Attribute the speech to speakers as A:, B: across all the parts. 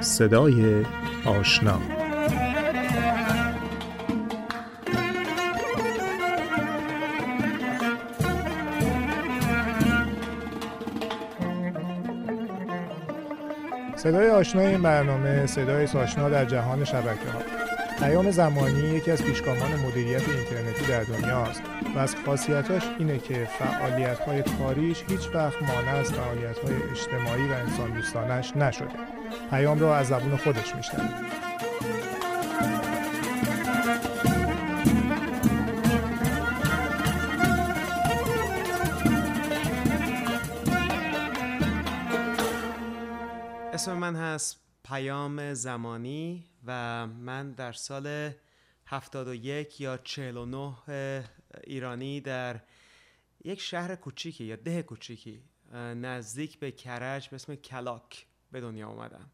A: صدای آشنا. صدای آشنا این برنامه صدای آشنا در جهان شبکه ها پیام زمانی یکی از پیشگامان مدیریت اینترنتی در دنیاست و از خاصیتاش اینه که فعالیت های کاریش هیچ وقت مانع از فعالیت های اجتماعی و انسان دوستانش نشده. پیام رو از زبون خودش میشنویم
B: اسم من هست پیام زمانی. و من در سال 71 یا 49 ایرانی در یک شهر کوچیکی یا ده کوچیکی نزدیک به کرج به اسم کلاک به دنیا اومدم.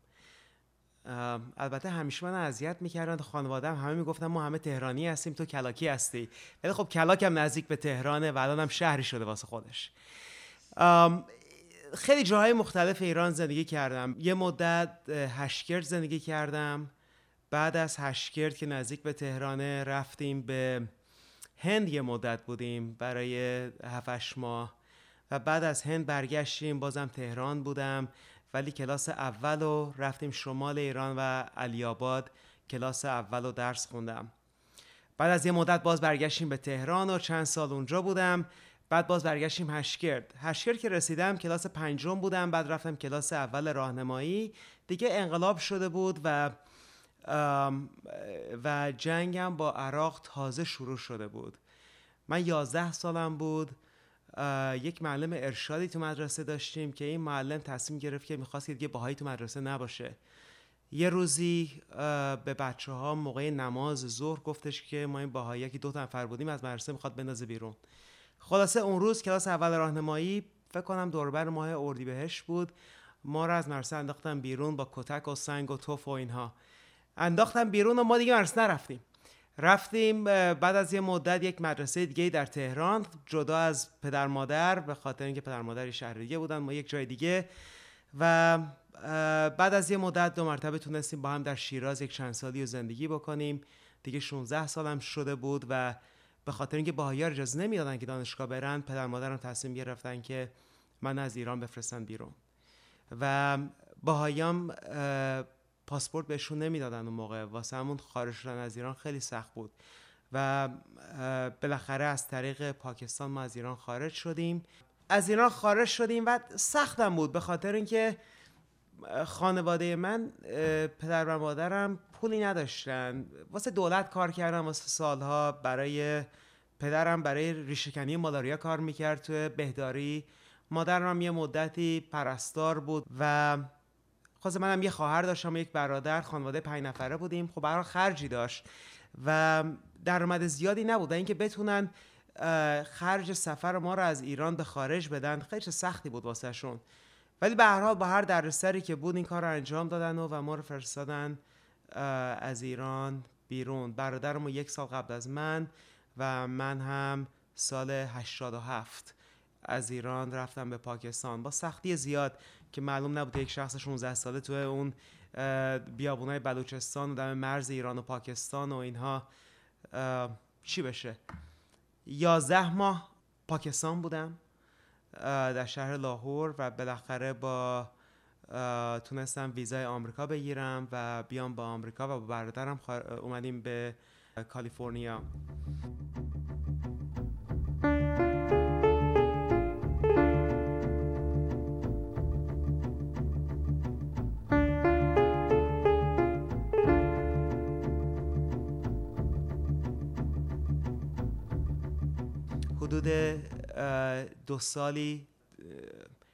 B: البته همیشه من اذیت می‌کردن خانوادم همه می‌گفتن ما همه تهرانی هستیم تو کلاکی هستی. ولی خب کلاک هم نزدیک به تهرانه و الان هم شهری شده واسه خودش. خیلی جاهای مختلف ایران زندگی کردم. یه مدت هشکرد زندگی کردم. بعد از هشکرد که نزدیک به تهرانه رفتیم به هند یه مدت بودیم برای هفتش ماه و بعد از هند برگشتیم بازم تهران بودم. ولی کلاس اول رو رفتیم شمال ایران و علی آباد کلاس اول رو درس خوندم. بعد از یه مدت باز برگشتیم به تهران و چند سال اونجا بودم. بعد باز برگشتیم هشکرد هشکرد که رسیدم کلاس پنجم بودم بعد رفتم کلاس اول راهنمایی. دیگه انقلاب شده بود و و جنگم با عراق تازه شروع شده بود. من یازده سالم بود. یک معلم ارشادی تو مدرسه داشتیم که این معلم تصمیم گرفت که می‌خواست که دیگه باهایی تو مدرسه نباشه. یه روزی به بچه ها موقع نماز ظهر گفتش که ما این باهایی که دو تا نفر بودیم از مدرسه می‌خواد بندازه بیرون. خلاصه اون روز کلاس اول راهنمایی فکر کنم دوربر ماه اردیبهشت بود. ما رو از مدرسه انداختن بیرون با کتک و سنگ و توف و اینها. انداختن بیرون و ما دیگه مدرسه نرفتیم. رفتیم بعد از یه مدت یک مدرسه دیگه در تهران جدا از پدر مادر به خاطر اینکه پدر مادر شهر دیگه بودن ما یک جای دیگه. و بعد از یه مدت دو مرتبه تونستیم با هم در شیراز یک چند سالی رو زندگی بکنیم. دیگه 16 سالم شده بود و به خاطر اینکه باهایا اجازه نمی‌دادن که دانشگاه برن پدر مادرم تصمیم گرفتن که من از ایران بفرستن بیرون. و باهایام پاسپورت بهشون نمی‌دادن اون موقع. واسه همون خارج شدن از ایران خیلی سخت بود. و بالاخره از طریق پاکستان ما از ایران خارج شدیم. از ایران خارج شدیم و سختم بود به خاطر اینکه خانواده من پدر و مادرم پولی نداشتن. واسه دولت کار کردم واسه سالها. برای پدرم برای ریشکنی مالاریا کار می‌کرد تو بهداری. مادرم یه مدتی پرستار بود و خواست منم یه خواهر داشتم یک برادر خانواده پنج نفره بودیم. خب برای خرجی داشت و درآمد زیادی نبود اینکه بتونن خرج سفر ما رو از ایران به خارج بدن خیلی سختی بود واسه شون ولی به هر حال با هر دردسری که بود این کار رو انجام دادن و, و ما رو فرستادن از ایران بیرون. برادرم یک سال قبل از من و من هم سال 87 از ایران رفتم به پاکستان. با سختی زیاد که معلوم نبود یک شخص 16 ساله تو اون بیابونای بلوچستان و دم مرز ایران و پاکستان و اینها چی بشه؟ یازده ماه پاکستان بودم در شهر لاهور و بالاخره با تونستم ویزای آمریکا بگیرم و بیام با آمریکا و با برادرم اومدیم به کالیفرنیا. حدود دو سالی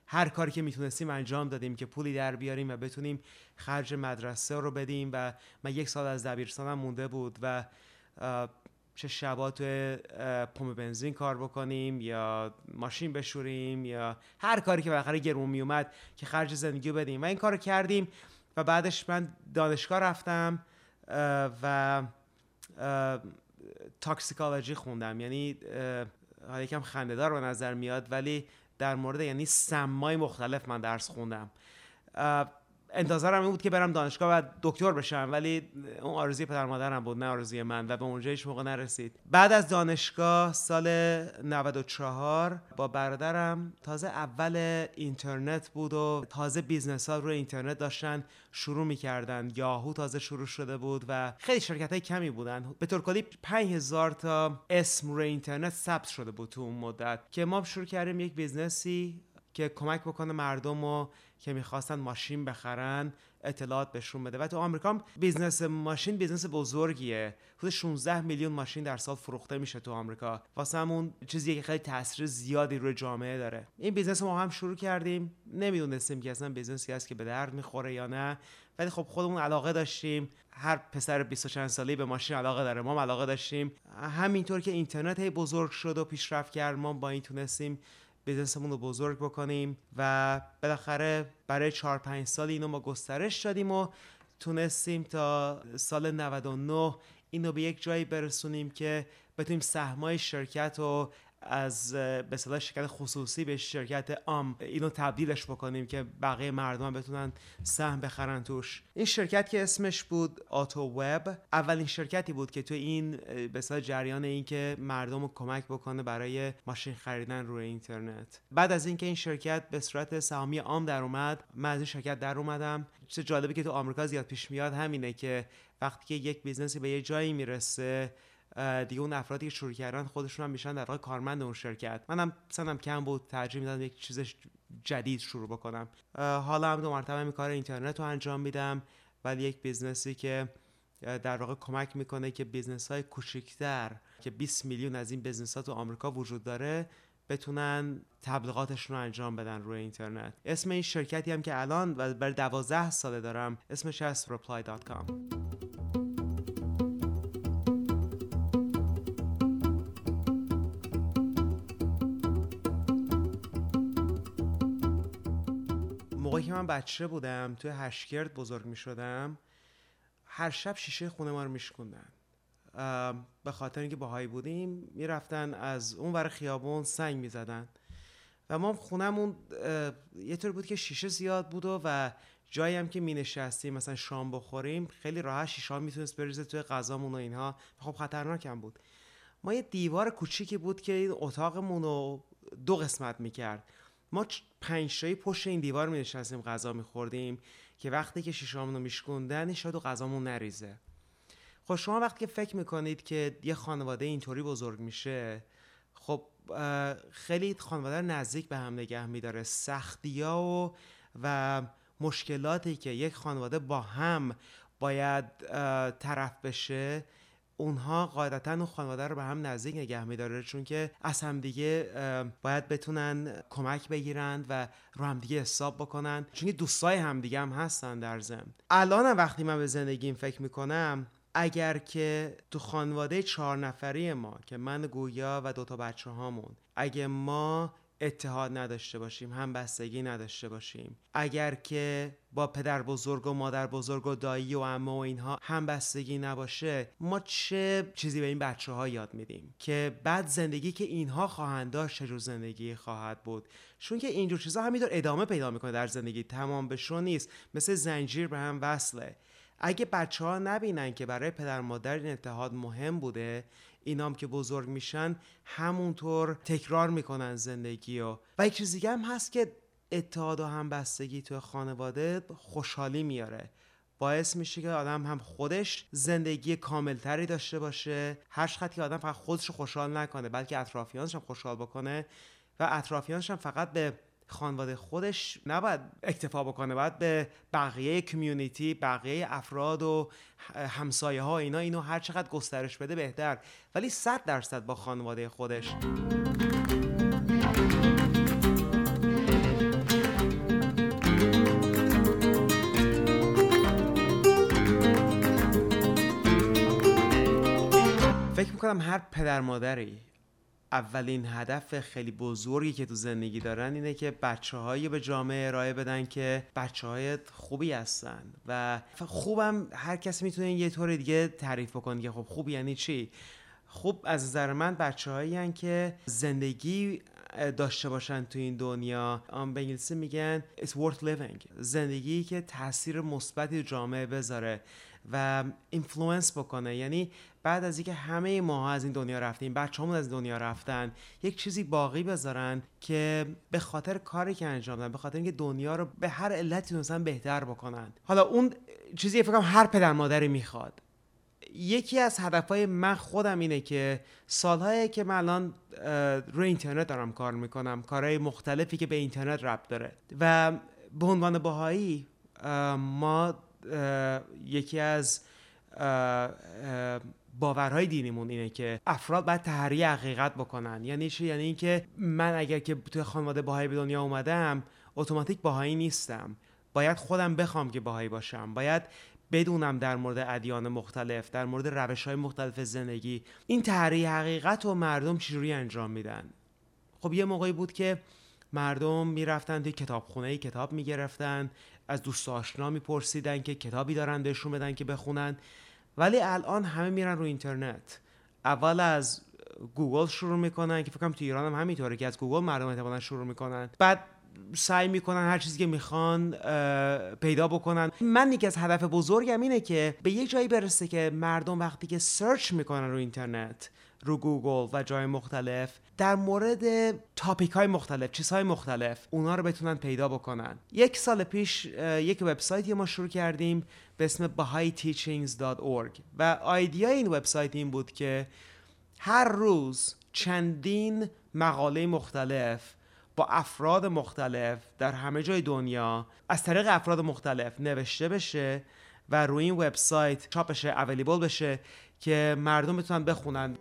B: هر کاری که می‌تونستیم انجام دادیم که پولی در بیاریم و بتونیم خرج مدرسه رو بدیم و من یک سال از دبیرستانم مونده بود و چه شبا تو پمپ بنزین کار بکنیم یا ماشین بشوریم یا هر کاری که بالاخره گرون میومد که خرج زندگی بدیم. و این کار کردیم و بعدش من دانشگاه رفتم و تاکسیکالوجی خوندم. یعنی حالا یکم خندهدار به نظر میاد ولی در مورد یعنی سمای مختلف من درس خوندم. انتظارم این بود که برم دانشگاه و دکتر بشم ولی اون آرزوی پدر مادرم بود نه آرزوی من و به اونجا هیچ موقع نرسید. بعد از دانشگاه سال 94 با برادرم تازه اول اینترنت بود و تازه business ها روی اینترنت داشتن شروع می‌کردن. یاهو تازه شروع شده بود و خیلی شرکت های کمی بودن. به طور کلی 5000 تا اسم روی اینترنت ثبت شده بود تو اون مدت که ما شروع کردیم یک business ی که کمک بکنه مردم و که می‌خواستن ماشین بخرن اطلاعات بهشون بده. و تو آمریکا business ماشین business بزرگیه. حدود 16 میلیون ماشین در سال فروخته میشه تو آمریکا. واسه همون چیزی که خیلی تاثیر زیادی روی جامعه داره. این business ما هم شروع کردیم. نمی‌دونستیم که اصلا business ی هست که به درد می‌خوره یا نه. ولی خب خودمون علاقه داشتیم. هر پسر 20 چند ساله به ماشین علاقه داره. ما علاقه داشتیم. همینطور که اینترنت بزرگ شد و پیشرفت کرد ما با این تونستیم بیزنسمون رو بزرگ بکنیم و بالاخره برای 4 5 سال اینو ما گسترش دادیم و تونستیم تا سال 99 اینو به یک جایی برسونیم که بتونیم سهمای شرکت رو از به صلاح شرکت خصوصی به شرکت عام اینو تبدیلش بکنیم که بقیه مردم بتونن سهم بخرن توش. این شرکت که اسمش بود آتو وب اولین شرکتی بود که تو این به اصطلاح جریان این که مردم رو کمک بکنه برای ماشین خریدن روی اینترنت. بعد از اینکه این شرکت به صورت سهامی عام در اومد من از این شرکت در اومدم. چیز جالبی که تو آمریکا زیاد پیش میاد همینه که وقتی که یک business ی به یه جایی می‌رسه دیگه اون افرادی که شروع کردن خودشون هم میشن در واقع کارمند اون شرکت. منم سنم کم بود ترجیح می‌دادم یک چیز جدید شروع بکنم. حالا هم دو مرتبه می کار اینترنت رو انجام میدم ولی یک business ی که در واقع کمک می‌کنه که business های کوچکتر که 20 میلیون از این business ها تو آمریکا وجود داره بتونن تبلیغاتشون رو انجام بدن روی اینترنت. اسم این شرکتی هم که الان و برای 12 ساله دارم اسمش هست reply.com که من بچه بودم توی هشگرد بزرگ می شدم هر شب شیشه خونه ما رو میشکوندن. به خاطر اینکه باهایی بودیم می‌رفتن از اون ور خیابون سنگ می‌زدن. و ما خونهمون یه طور بود که شیشه زیاد بود و جایی هم که می نشستیم مثلا شام بخوریم خیلی راحت شیشه ها می‌تونست بریزه توی غذامون و اینها. خب خطرناک هم بود. ما یه دیوار کوچیکی بود که این اتاقمون رو دو قسمت می‌کرد. ما پنج تایی پشت این دیوار می نشستیم غذا میخوردیم که وقتی که شیشامون رو میشکوندن شاید و غذامون نریزه. خب شما وقتی که فکر می‌کنید که یه خانواده اینطوری بزرگ میشه خب خیلی خانواده نزدیک به هم نگه میداره. سختی ها و, و مشکلاتی که یک خانواده با هم باید طرف بشه اونها قاعدتا اون خانواده رو به هم نزدیک نگه میداره چون که از همدیگه باید بتونن کمک بگیرند و رو همدیگه حساب بکنن. چون که دوستای همدیگه هم هستن در ضمن. الان وقتی من به زندگیم فکر می‌کنم اگر که تو خانواده چهار نفری ما که من گویا و دوتا بچه هامون اگه ما اتحاد نداشته باشیم هم بستگی نداشته باشیم اگر که با پدر بزرگ و مادر بزرگ و دایی و امه و اینها هم بستگی نباشه ما چه چیزی به این بچه ها یاد میدیم؟ که بعد زندگی که اینها خواهند داشت چه زندگی خواهد بود؟ چون که اینجور چیزها همینطور ادامه پیدا می‌کنه در زندگی تمام بشو نیست مثل زنجیر به هم وصله. اگه بچه ها نبینن که برای پدر مادر این اتحاد مهم بوده اینام که بزرگ میشن همونطور تکرار می‌کنن زندگی و و یک چیز دیگه هم هست که اتحاد و همبستگی توی خانواده خوشحالی میاره. باعث میشه که آدم هم خودش زندگی کاملتری داشته باشه. هر چقدر که آدم فقط خودش خوشحال نکنه بلکه اطرافیانش هم خوشحال بکنه و اطرافیانش هم فقط به خانواده خودش نباید اکتفا بکنه باید به بقیه کمیونیتی بقیه افراد و همسایه ها اینا اینو هر چقدر گسترش بده بهتر. ولی صد درصد با خانواده خودش. می‌کنم هر پدر مادری. اولین هدف خیلی بزرگی که تو زندگی دارن اینه که بچه هایی به جامعه ارائه بدن که بچه های خوبی هستن. و خوبم هر کسی می‌تونه یه طور دیگه تعریف بکنه که خب خوب یعنی چی؟ خب از نظر من بچه هایی که زندگی داشته باشن تو این دنیا. آن به انگلیسی میگن it's worth living. زندگی که تاثیر مثبتی جامعه بذاره و influence بکنه. یعنی بعد از اینکه همه ما از این دنیا رفتیم بچه‌مون از دنیا رفتن یک چیزی باقی بذارن که به خاطر کاری که انجام دادن به خاطر اینکه دنیا رو به هر علتی تونستن بهتر بکنن. حالا اون چیزی فکر هر پدر مادری می‌خواد. یکی از هدفهای من خودم اینه که سالهایی که من الان روی اینترنت دارم کار می‌کنم کارهای مختلفی که به اینترنت ربط داره. و به عنوان باهایی ما یکی از باورهای دینیمون اینه که افراد باید تحریه حقیقت بکنن. یعنی چی؟ یعنی اینکه من اگر که توی خانواده باهایی به دنیا اومدم اتوماتیک باهایی نیستم. باید خودم بخوام که باهایی باشم. باید بدونم در مورد ادیان مختلف در مورد روش های مختلف زندگی این تحریه حقیقت و مردم چجوری انجام میدن؟ خب یه موقعی بود که مردم می‌رفتن توی کتابخونه کتاب می‌گرفتن از دوست آشنا میپرسیدن که کتابی دارن بهشون بدن که بخونن. ولی الان همه میرن رو اینترنت. اول از گوگل شروع می‌کنن که فکرم تو ایران هم همینطوره که از گوگل مردم احتمالا شروع می‌کنن. بعد سعی می‌کنن هر چیزی که می‌خوان پیدا بکنن. من یکی از هدف بزرگم اینه که به یه جایی برسه که مردم وقتی که search می‌کنن رو اینترنت رو گوگل و جای مختلف در مورد تاپیک های مختلف چیزهای مختلف اونا رو بتونن پیدا بکنن. یک سال پیش یک وبسایتی ما شروع کردیم به اسم bahayteachings.org و آیدیا این وبسایت این بود که هر روز چندین مقاله مختلف با افراد مختلف در همه جای دنیا از طریق افراد مختلف نوشته بشه و روی این وبسایت چاپ بشه اویلیبل بشه که مردم بتونن بخونن.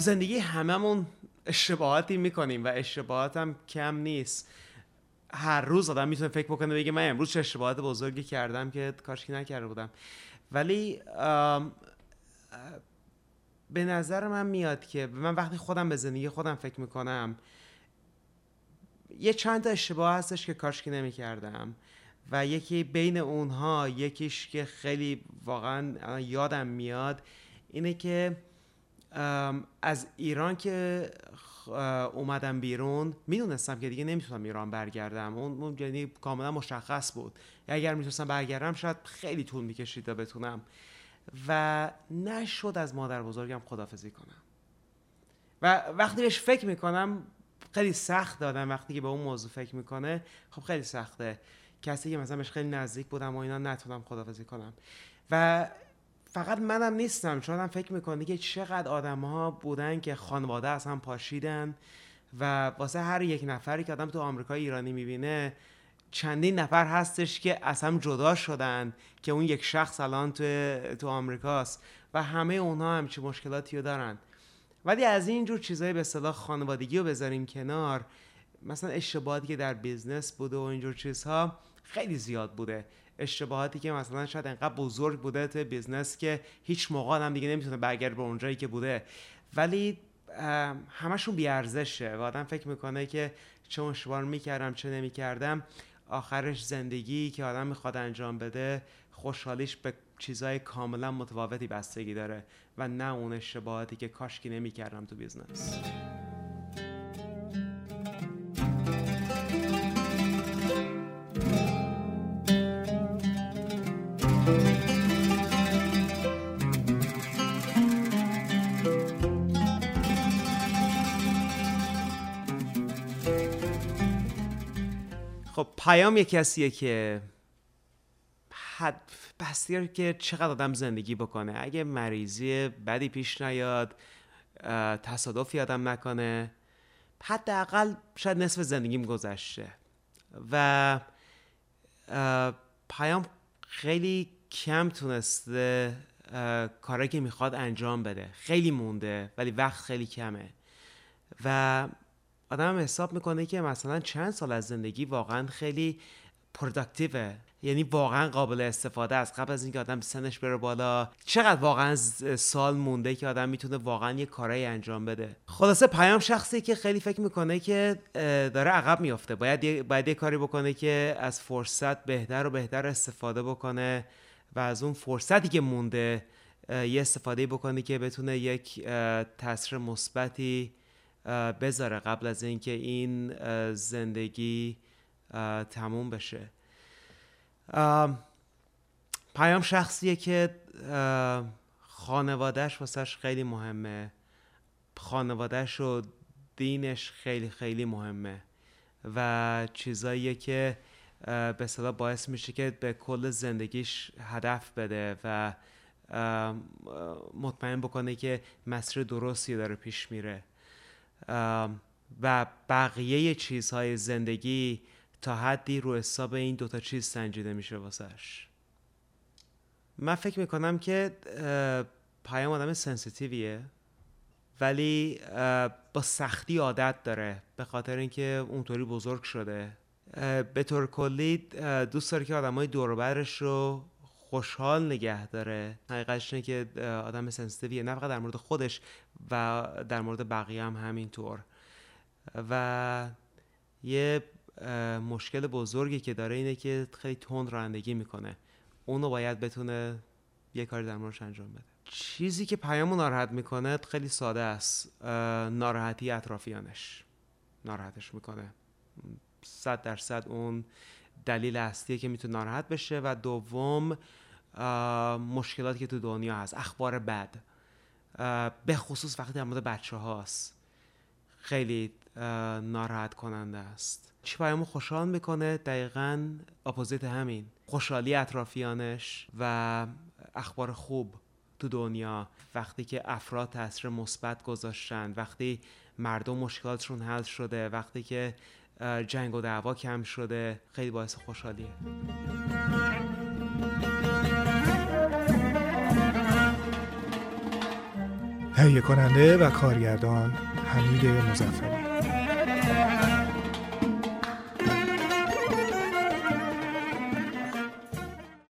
B: زندگی هممون اشتباهاتی می‌کنیم و اشتباهات هم کم نیست. هر روز آدم می‌تونه فکر بکنه بگه من امروز چه اشتباهات بزرگی کردم که کارشکی نکرده بودم. ولی به نظر من میاد که من وقتی خودم به زندگی خودم فکر می‌کنم یه چند تا اشتباه هستش که کارشکی نمی‌کردم و یکی بین اونها یکیش که خیلی واقعا یادم میاد اینه که از ایران که اومدم بیرون می‌دونستم که دیگه نمی‌تونم ایران برگردم. اون یعنی کاملا مشخص بود. اگر می‌تونستم برگردم شاید خیلی طول می‌کشید تا بتونم. و نشد از مادر بزرگم خدافزی کنم. و وقتی بهش فکر می‌کنم خیلی سخت دادم. وقتی که به اون موضوع فکر می‌کنه خب خیلی سخته. کسی که مثلا بهش خیلی نزدیک بودم و اینا نتونم خدافزی کنم. و فقط منم نیستم چون هم فکر می‌کنه که چقدر آدم ها بودن که خانواده از هم پاشیدن و واسه هر یک نفری که آدم تو آمریکا ایرانی می‌بینه چندین نفر هستش که از هم جدا شدن که اون یک شخص الان تو, تو آمریکاست و همه اونها همچی مشکلاتی رو دارن. ولی از اینجور چیزهای به اصطلاح خانوادگی رو بذاریم کنار مثلا اشتباهاتی که در business بوده و اینجور چیزها خیلی زیاد بوده. اشتباهاتی که مثلا شاید انقدر بزرگ بوده تو business که هیچ موقع هم دیگه نمی‌تونه برگرد به اونجایی که بوده. ولی همشون بیارزشه و آدم فکر می‌کنه که چه اشتباه می‌کردم چه نمی‌کردم. آخرش زندگی که آدم می‌خواد انجام بده خوشحالیش به چیزهای کاملا متفاوتی بستگی داره و نه اون اشتباهاتی که کاشکی نمی‌کردم تو business. خب پیام یکی کسیه که حد بستی که چقدر آدم زندگی بکنه. اگه مریضی بدی پیش نیاد تصادفی آدم نکنه حداقل شاید نصف زندگیم گذشته. و پیام خیلی کم تونسته کاری که می‌خواد انجام بده. خیلی مونده ولی وقت خیلی کمه. و آدم حساب می‌کنه که مثلا چند سال از زندگی واقعا خیلی پروداکتیوه یعنی واقعا قابل استفاده است. قبل از اینکه آدم سنش بره بالا چقدر واقعا سال مونده که آدم می‌تونه واقعا یه کارایی انجام بده. خلاصه پیام شخصی که خیلی فکر می‌کنه که داره عقب میافته. باید یه, باید یه کاری بکنه که از فرصت بهتر و بهتر استفاده بکنه. و از اون فرصتی که مونده یه استفاده بکنه که بتونه یک تاثیر مثبتی بذاره قبل از اینکه این زندگی تموم بشه. پیام شخصیه که خانوادهش واسهش خیلی مهمه. خانوادهش و دینش خیلی خیلی مهمه. و چیزاییه که به صدا باعث میشه که به کل زندگیش هدف بده و مطمئن بکنه که مسیر درستی داره پیش میره. و بقیه چیزهای زندگی تا حدی رو حساب این دوتا چیز سنجیده میشه واسش. من فکر می‌کنم که پیام آدم سنسیتیویه ولی با سختی عادت داره به خاطر اینکه اونطوری بزرگ شده. به طور کلی دوست داره که آدم های دوربرش رو خوشحال نگه داره. حقیقتش اینه که آدم سنسیتیویه نه فقط در مورد خودش و در مورد بقیه هم همینطور. و یه مشکل بزرگی که داره اینه که خیلی تند رانندگی می‌کنه. اونو باید بتونه یه کاری در موردش انجام بده. چیزی که پیامو ناراحت می‌کنه خیلی ساده است. ناراحتی اطرافیانش. ناراحتش می‌کنه. صد درصد اون دلیل اصلیه که می‌تونه ناراحت بشه و دوم مشکلاتی که تو دنیا هست. اخبار بد. به خصوص وقتی در مورد بچه هاست خیلی ناراحت کننده است. چی پیامو خوشحال می‌کنه؟ دقیقا اپوزیت همین. خوشحالی اطرافیانش و اخبار خوب تو دنیا. وقتی که افراد تاثیر مثبت گذاشتن وقتی مردم مشکلاتشون حل شده وقتی که جنگ و دعوا کم شده. خیلی باعث خوشحالیه.
A: تهیه کننده و کارگردان حمید مزفری